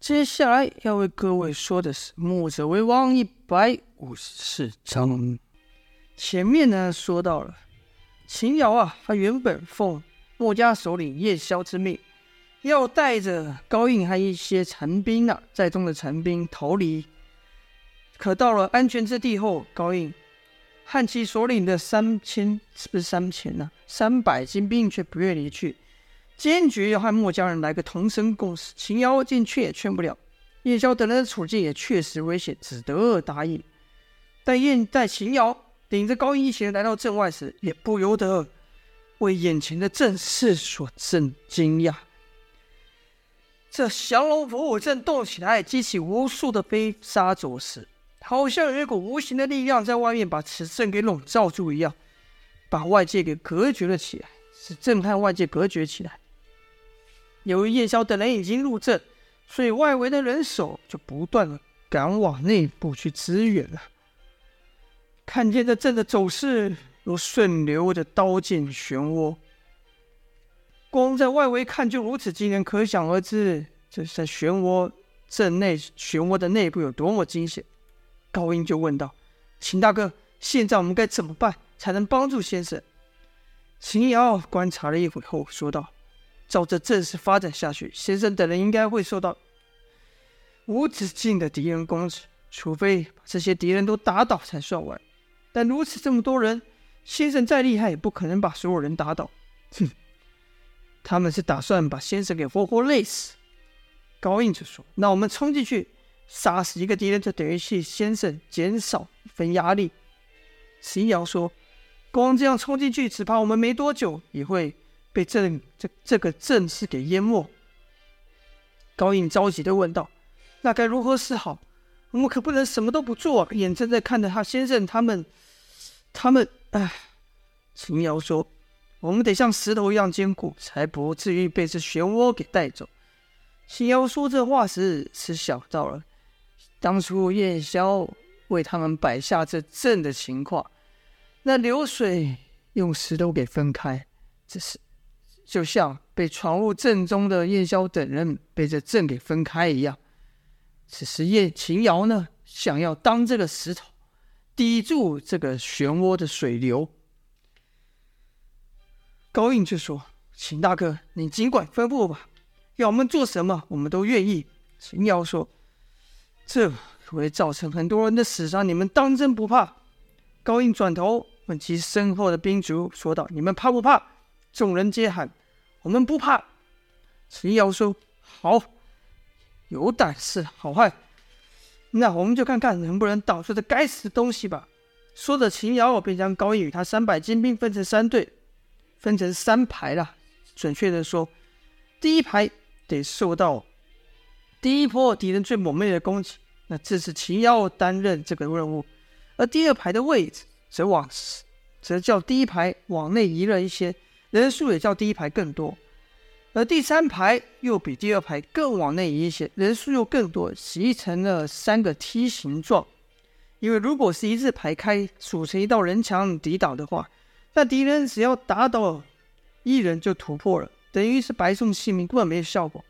接下来要为各位说的是《墨者为王》一百五十四章。前面呢说到了秦瑶啊，他原本奉墨家首领叶萧之命，要带着高印和一些残兵啊，在中的残兵逃离。可到了安全之地后，高印和其所领的三千，是不是三千呢？三百精兵却不愿离去。坚决要和墨家人来个同生共死，秦瑶见劝也劝不了，叶萧等人的处境也确实危险，只得答应。但燕在秦瑶领着高音一行人来到镇外时，也不由得为眼前的阵势所震惊呀！这降龙伏虎阵动起来，激起无数的飞沙走石，好像有一股无形的力量在外面把此阵给笼罩住一样，把外界给隔绝了起来，使震撼外界隔绝起来。由于叶萧等人已经入阵，所以外围的人手就不断的赶往内部去支援了。看见这阵的走势，如顺流的刀剑漩涡，光在外围看就如此惊人，可想而知，这在漩涡阵内漩涡的内部有多么惊险。高音就问道：“秦大哥，现在我们该怎么办才能帮助先生？”秦瑶观察了一会后说道。照这阵势发展下去，先生等人应该会受到无止境的敌人攻击，除非把这些敌人都打倒才算完。但如此这么多人，先生再厉害也不可能把所有人打倒。哼，他们是打算把先生给活活累死。高印就说：“那我们冲进去，杀死一个敌人，就等于替先生减少一分压力。”秦瑶说：“光这样冲进去，只怕我们没多久也会。”被这这这个阵势给淹没，高颖着急的问道：“那该如何是好？我们可不能什么都不做啊，眼睁睁看着他先生他们，他们……哎。”秦瑶说：“我们得像石头一样坚固，才不至于被这漩涡给带走。”秦瑶说这话时，是想到了当初叶萧为他们摆下这阵的情况，那流水用石头给分开，这是。就像被闯入阵中的叶萧等人被这阵给分开一样，此时叶秦瑶呢，想要当这个石头，抵住这个漩涡的水流。高印就说：“秦大哥，你尽管吩咐吧，要我们做什么，我们都愿意。”秦瑶说：“这会造成很多人的死伤，你们当真不怕？”高印转头问其身后的兵卒说道：“你们怕不怕？”众人皆喊。我们不怕。秦瑶说：“好，有胆识，好汉。那我们就看看能不能挡住这该死的东西吧。”说着，秦瑶便将高义与他三百精兵分成三队，分成三排了。准确的说，第一排得受到第一波敌人最猛烈的攻击，那这是秦瑶担任这个任务。而第二排的位置则往，则叫第一排往内移了一些。人数也较第一排更多，而第三排又比第二排更往内移一些，人数又更多，形成了三个梯形状。因为如果是一字排开，组成一道人墙抵挡的话，那敌人只要打倒一人就突破了，等于是白送性命，根本没有效果。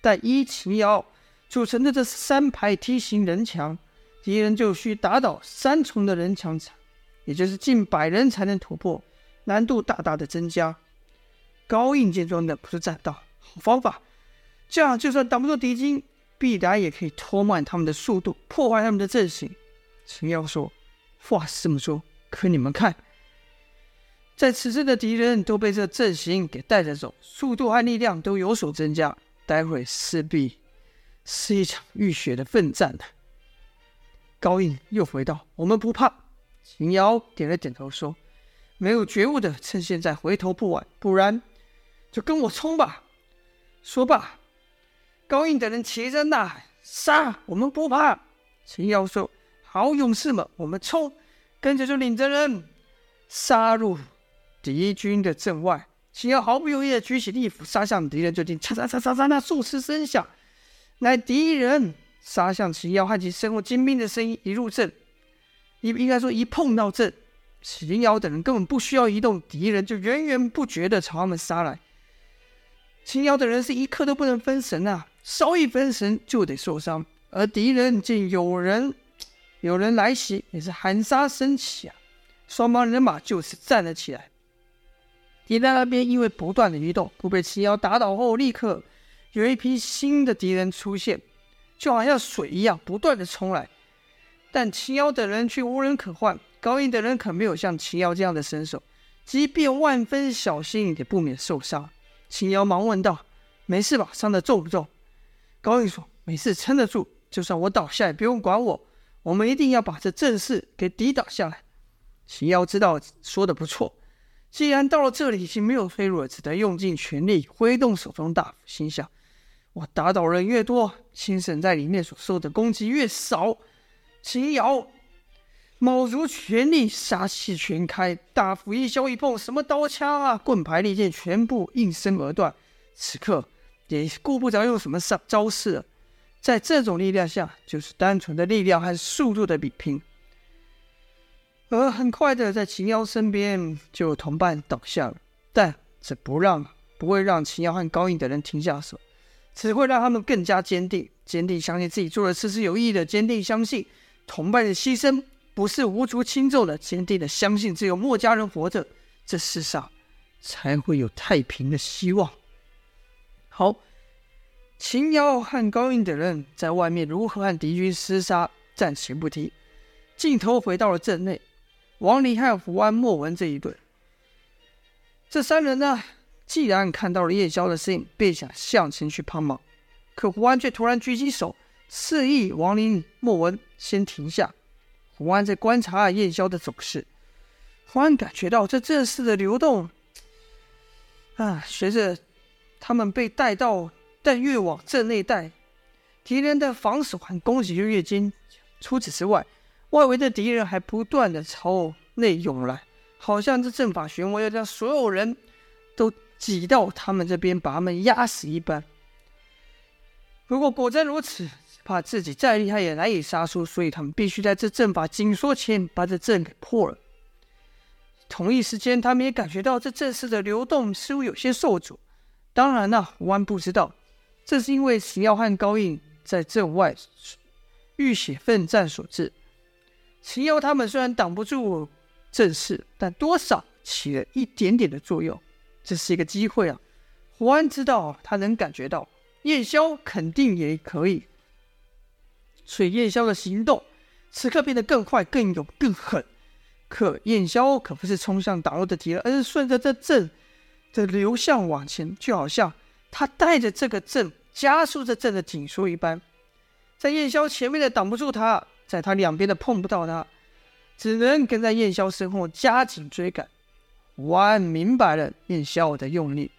但依秦瑶组成的这三排梯形人墙，敌人就需打倒三重的人墙，也就是近百人才能突破。难度大大的增加。高印见状的不是赞道：“好方法，这样就算挡不住敌军，必然也可以拖慢他们的速度，破坏他们的阵型。”秦瑶说：“话是这么说，可你们看，在此阵的敌人都被这阵型给带着走，速度和力量都有所增加，待会势必是一场浴血的奋战的。”高印又回道：“我们不怕。”秦瑶点了点头说。没有觉悟的，趁现在回头不晚，不然就跟我冲吧。说罢，高印等人齐声呐喊：“杀！我们不怕！”秦瑶说：“好勇士们，我们冲！”跟着就领着人杀入敌军的阵外。秦瑶毫不犹豫的举起利斧，杀向敌人，就听“嚓嚓嚓嚓嚓”那数次声响，乃敌人杀向秦瑶和其身后精兵的声音。一入阵，应应该说一碰到阵。秦瑶等人根本不需要移动，敌人就源源不绝的朝他们杀来。秦瑶等人是一刻都不能分神啊！稍一分神就得受伤。而敌人见有人有人来袭，也是喊杀声起啊！双方人马就此站了起来。敌人那边因为不断的移动，不被秦瑶打倒后，立刻有一批新的敌人出现，就好像水一样不断的冲来。但秦瑶等人却无人可换，高印的人可没有像秦瑶这样的身手，即便万分小心，也不免受伤。秦瑶忙问道：“没事吧？伤得重不重？”高印说：“没事，撑得住。就算我倒下，也不用管我。我们一定要把这阵势给抵挡下来。”秦瑶知道说的不错，既然到了这里已经没有退路了，只得用尽全力挥动手中大斧，心想：“我打倒人越多，青绳在里面所受的攻击越少。”秦瑶卯足全力，杀气全开，大斧一削一碰，什么刀枪啊、棍牌利剑全部应声而断。此刻也顾不着用什么招招式了，在这种力量下，就是单纯的力量和速度的比拼。而很快的，在秦瑶身边就有同伴倒下了，但这不让不会让秦瑶和高印的人停下手，只会让他们更加坚定，坚定相信自己做的事是有意义的，坚定相信。同伴的牺牲不是无足轻重的，坚定的相信只有墨家人活着，这世上才会有太平的希望。好，秦瑶和高印等人在外面如何和敌军厮杀，暂且不提。镜头回到了阵内，王离和胡安、莫文这一对，这三人呢，既然看到了叶萧的身影，便想向前去帮忙，可胡安却突然举起手。示意王林、莫文先停下。胡安在观察燕霄的走势，胡安感觉到这阵势的流动，啊，随着他们被带到，但越往阵内带，敌人的防守和攻击就越坚。除此之外，外围的敌人还不断的朝内涌来，好像这阵法漩涡要将所有人都挤到他们这边，把他们压死一般。如果果真如此，怕自己再厉害也难以杀出，所以他们必须在这阵法紧缩前把这阵给破了。同一时间，他们也感觉到这阵势的流动似乎有些受阻。当然了，胡安不知道，这是因为秦瑶和高印在阵外浴血奋战所致。秦瑶他们虽然挡不住阵势，但多少起了一点点的作用。这是一个机会啊！胡安知道，他能感觉到，燕霄肯定也可以。所以燕霄的行动此刻变得更快、更勇、更狠。可燕霄可不是冲向打斗的敌人，而是顺着这阵的流向往前，就好像他带着这个阵加速这阵的紧缩一般。在燕霄前面的挡不住他，在他两边的碰不到他，只能跟在燕霄身后加紧追赶。胡安明白了燕霄的用力。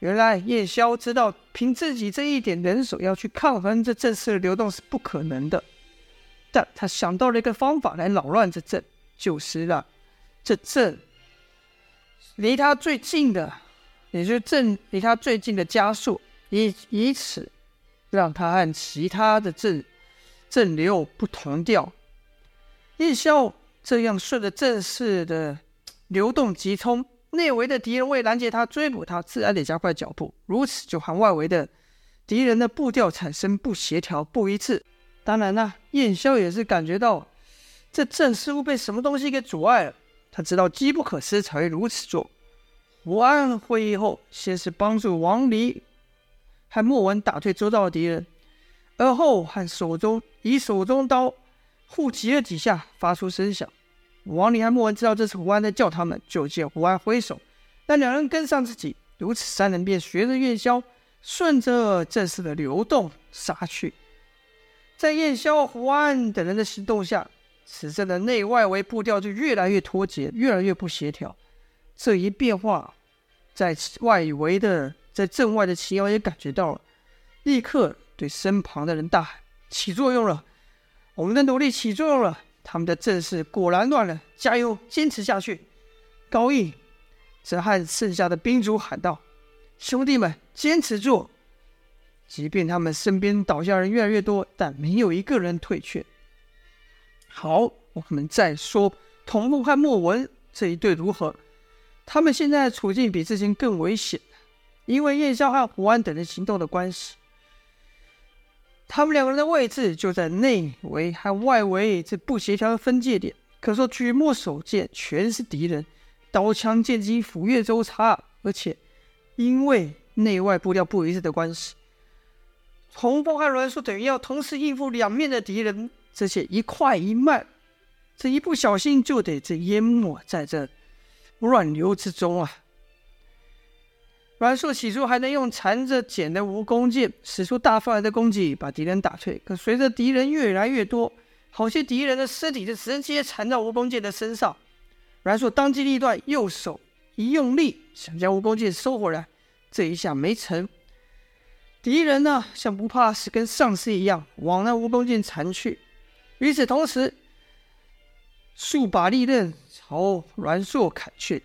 原来燕霄知道，凭自己这一点人手要去抗衡这阵势的流动是不可能的，但他想到了一个方法来扰乱这阵，就是让这阵离他最近的，也就是阵离他最近的加速，以以此让他和其他的阵阵流不同调。燕霄这样顺着阵势的流动急冲。内围的敌人为拦截他、追捕他，自然得加快脚步。如此就和外围的敌人的步调产生不协调、不一致。当然啦，燕霄也是感觉到这阵似乎被什么东西给阻碍了。他知道机不可失，才会如此做。胡安会议后，先是帮助王离和莫文打退周遭的敌人，而后和手中以手中刀互击了几下，发出声响。王林和莫文知道这是胡安在叫他们，就见胡安挥手，让两人跟上自己。如此，三人便学着燕霄，顺着阵势的流动杀去。在燕霄、胡安等人的行动下，此阵的内外围步调就越来越脱节，越来越不协调。这一变化，在外围的，在阵外的秦瑶也感觉到了，立刻对身旁的人大喊：“起作用了！我们的努力起作用了！”他们的阵势果然乱了，加油，坚持下去！高义则和剩下的兵卒喊道：“兄弟们，坚持住！即便他们身边倒下人越来越多，但没有一个人退却。”好，我们再说童木和莫文这一对如何？他们现在的处境比之前更危险，因为燕霄和胡安等人行动的关系。他们两个人的位置就在内围和外围这不协调的分界点。可说举目所见全是敌人，刀枪剑戟斧钺周叉，而且因为内外步调不一致的关系，童风和栾树等于要同时应付两面的敌人，这些一快一慢，这一不小心就得这淹没在这乱流之中啊！阮硕起初还能用缠着茧的蜈蚣剑使出大范围的攻击，把敌人打退。可随着敌人越来越多，好些敌人的尸体就直接缠到蜈蚣剑的身上。阮硕当机立断，右手一用力，想将蜈蚣剑收回来，这一下没成。敌人呢，像不怕死，跟丧尸一样往那蜈蚣剑缠去。与此同时，数把利刃朝阮硕砍去。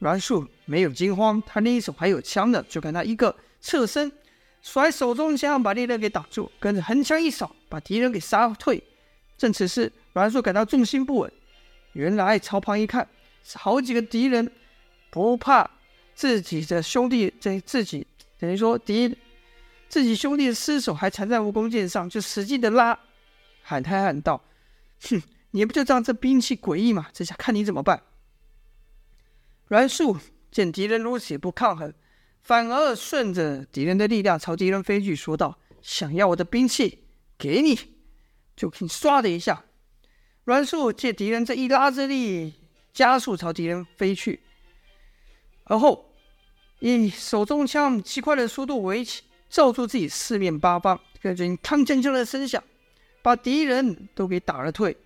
栾树没有惊慌，他另一手还有枪呢，就看他一个侧身，甩手中枪把猎人给挡住，跟着横枪一扫，把敌人给杀退。正此时，栾树感到重心不稳，原来朝旁一看，是好几个敌人，不怕自己的兄弟，这自己等于说敌自己兄弟的尸首还缠在蜈蚣剑上，就使劲的拉，喊他喊道：“哼，你不就仗这兵器诡异吗？这下看你怎么办！”阮树见敌人如此不抗衡，反而顺着敌人的力量朝敌人飞去，说道：“想要我的兵器，给你。”就听“唰”的一下，阮树借敌人这一拉之力，加速朝敌人飞去，而后以手中枪极快的速度围起，罩住自己四面八方，跟着“铿锵锵”的声响，把敌人都给打了退。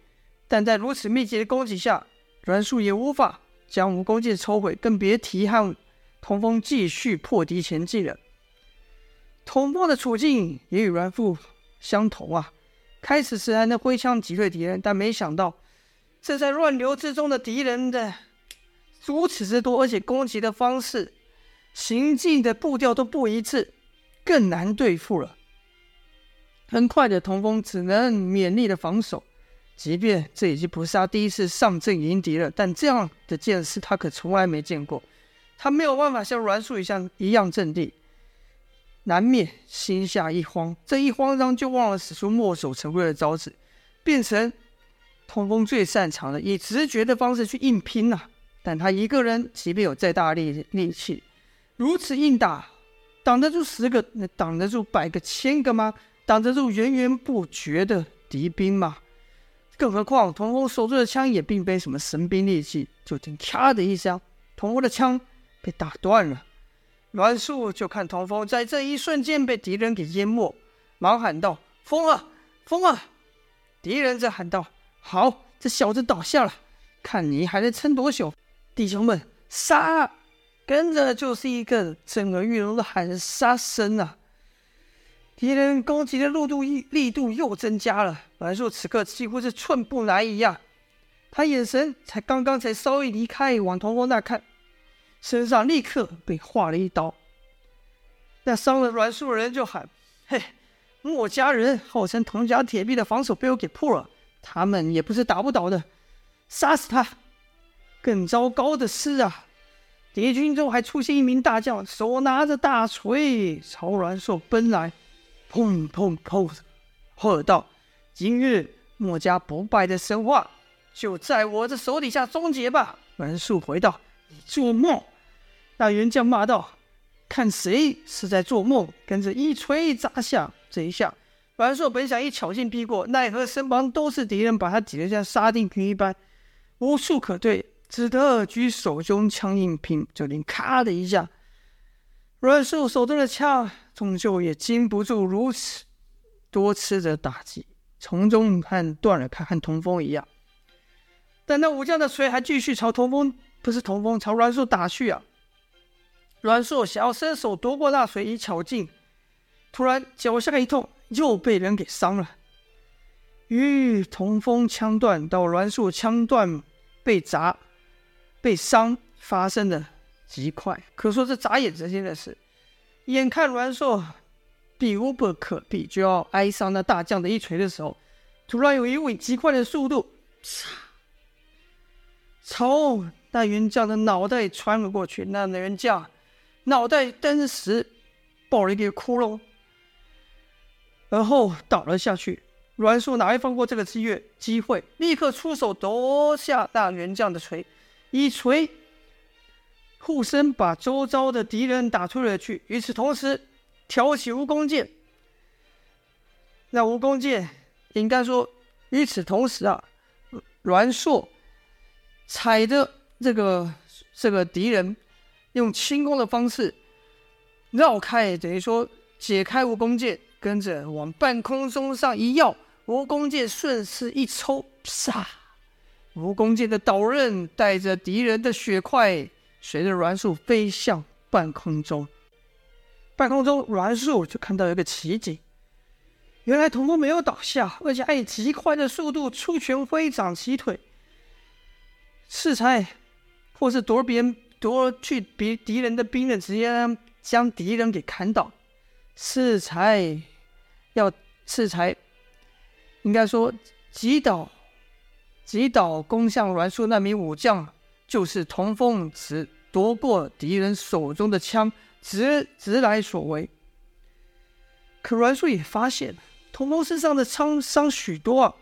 但在如此密集的攻击下，阮树也无法。将蜈蚣剑抽回，更别提和童风继续破敌前进了。童风的处境也与阮硕相同啊。开始时还能挥枪击退敌人，但没想到这在乱流之中的敌人的如此之多，而且攻击的方式、行进的步调都不一致，更难对付了。很快的，童风只能勉力的防守。即便这已经不是他第一次上阵迎敌了，但这样的见识他可从来没见过。他没有办法像阮硕一样一样镇定，难免心下一慌。这一慌张，就忘了使出墨守成规的招式，变成通风最擅长的以直觉的方式去硬拼呐、但他一个人，即便有再大力力气，如此硬打，挡得住十个？那挡得住百个、千个吗？挡得住源源不绝的敌兵吗？更何况，童风手中的枪也并非什么神兵利器。就听“咔”的一声，童风的枪被打断了。栾树就看童风在这一瞬间被敌人给淹没，忙喊道：“风儿，风儿！”敌人则喊道：“好，这小子倒下了，看你还能撑多久！”弟兄们，杀！跟着就是一个震耳欲聋的喊杀声啊！敌人攻击的力度力度又增加了。阮硕此刻几乎是寸步难移呀，他眼神才刚刚才稍微离开，往童风那看，身上立刻被划了一刀。那伤了阮树的人就喊：“嘿，墨家人号称铜甲铁壁的防守被我给破了，他们也不是打不倒的，杀死他！”更糟糕的是啊，敌军中还出现一名大将，手拿着大锤朝阮硕奔来。砰砰砰！喝道：“今日墨家不败的神话，就在我这手底下终结吧！”阮硕回道：“你做梦！”那员将骂道：“看谁是在做梦！”跟着一锤砸下，这一下，阮硕本想一巧劲避过，奈何身旁都是敌人，把他挤得像沙丁鱼一般，无处可退，只得举手中枪硬拼。就听“咔”的一下，阮硕手中的枪。终究也经不住如此多次的打击，从中看断了，看和童风一样。但那武将的锤还继续朝童风，不是童风，朝栾硕打去啊！栾硕想要伸手夺过那锤以巧劲，突然脚下一痛，又被人给伤了。与童风枪断到栾硕枪断被砸被伤发生的极快，可说是眨眼之间的事。眼看阮硕避无不可避，就要挨上那大将的一锤的时候，突然有一位极快的速度，嚓，朝那员将的脑袋穿了过去。那员将脑袋当时爆了一个窟窿，而后倒了下去。阮硕哪会放过这个机会？机会立刻出手夺下那员将的锤，一锤护身，把周遭的敌人打退了去。与此同时，挑起蜈蚣剑。那蜈蚣剑应该说，与此同时啊，阮硕踩着这个这个敌人，用轻功的方式绕开，等于说解开蜈蚣剑，跟着往半空中上一跃。蜈蚣剑顺势一抽，啪！蜈蚣剑的刀刃带着敌人的血块，随着阮树飞向半空中。半空中，阮树就看到一个奇景：原来童风没有倒下，而且还以极快的速度出拳挥掌起腿，适才或是夺别人夺去别敌人的兵刃，直接将敌人给砍倒。适才要适才。应该说，击倒、击倒攻向阮树那名武将，就是童风只夺过敌人手中的枪，直直来所为。可阮硕也发现，童风身上的创伤许多啊，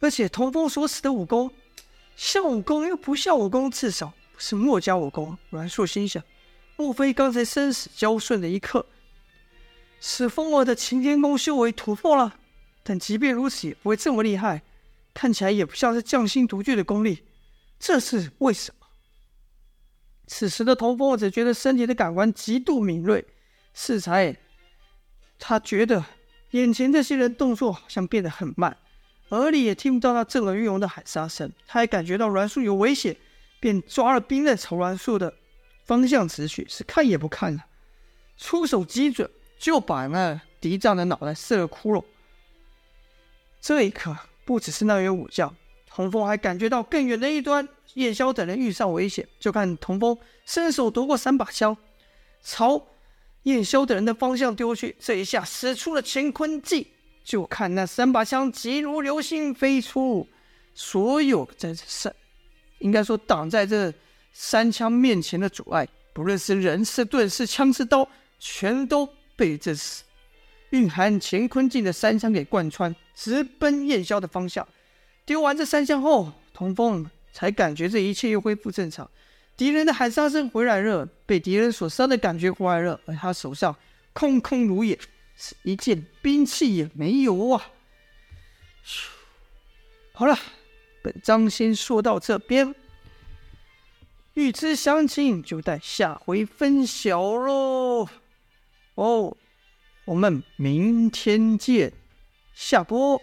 而且童风所使的武功，像武功又不像武功，至少不是墨家武功。阮硕心想，莫非刚才生死交瞬的一刻，使风儿的擎天功修为突破了？但即便如此，也不会这么厉害，看起来也不像是匠心独具的功力，这是为什么？此时的童风只觉得身体的感官极度敏锐，适才他觉得眼前这些人动作好像变得很慢，耳里也听不到那震耳欲聋的喊杀声，他还感觉到栾树有危险，便抓了兵刃朝栾树的方向直去，是看也不看了，出手极准，就把那敌将的脑袋射了窟窿。这一刻，不只是那员武将，童风还感觉到更远的一端，叶萧等人遇上危险。就看童风伸手夺过三把枪，朝叶萧等人的方向丢去。这一下使出了乾坤计，就看那三把枪急如流星飞出，所有在这三，应该说挡在这三枪面前的阻碍，不论是人是盾是枪是刀，全都被这蕴含乾坤镜的三枪给贯穿。直奔燕霄的方向，丢完这三箱后，童风才感觉这一切又恢复正常。敌人的喊杀声回来了，被敌人所伤的感觉回来了，而他手上空空如也，是一件兵器也没有啊！好了，本章先说到这边，欲知详情就待下回分晓喽。哦，我们明天见。下播。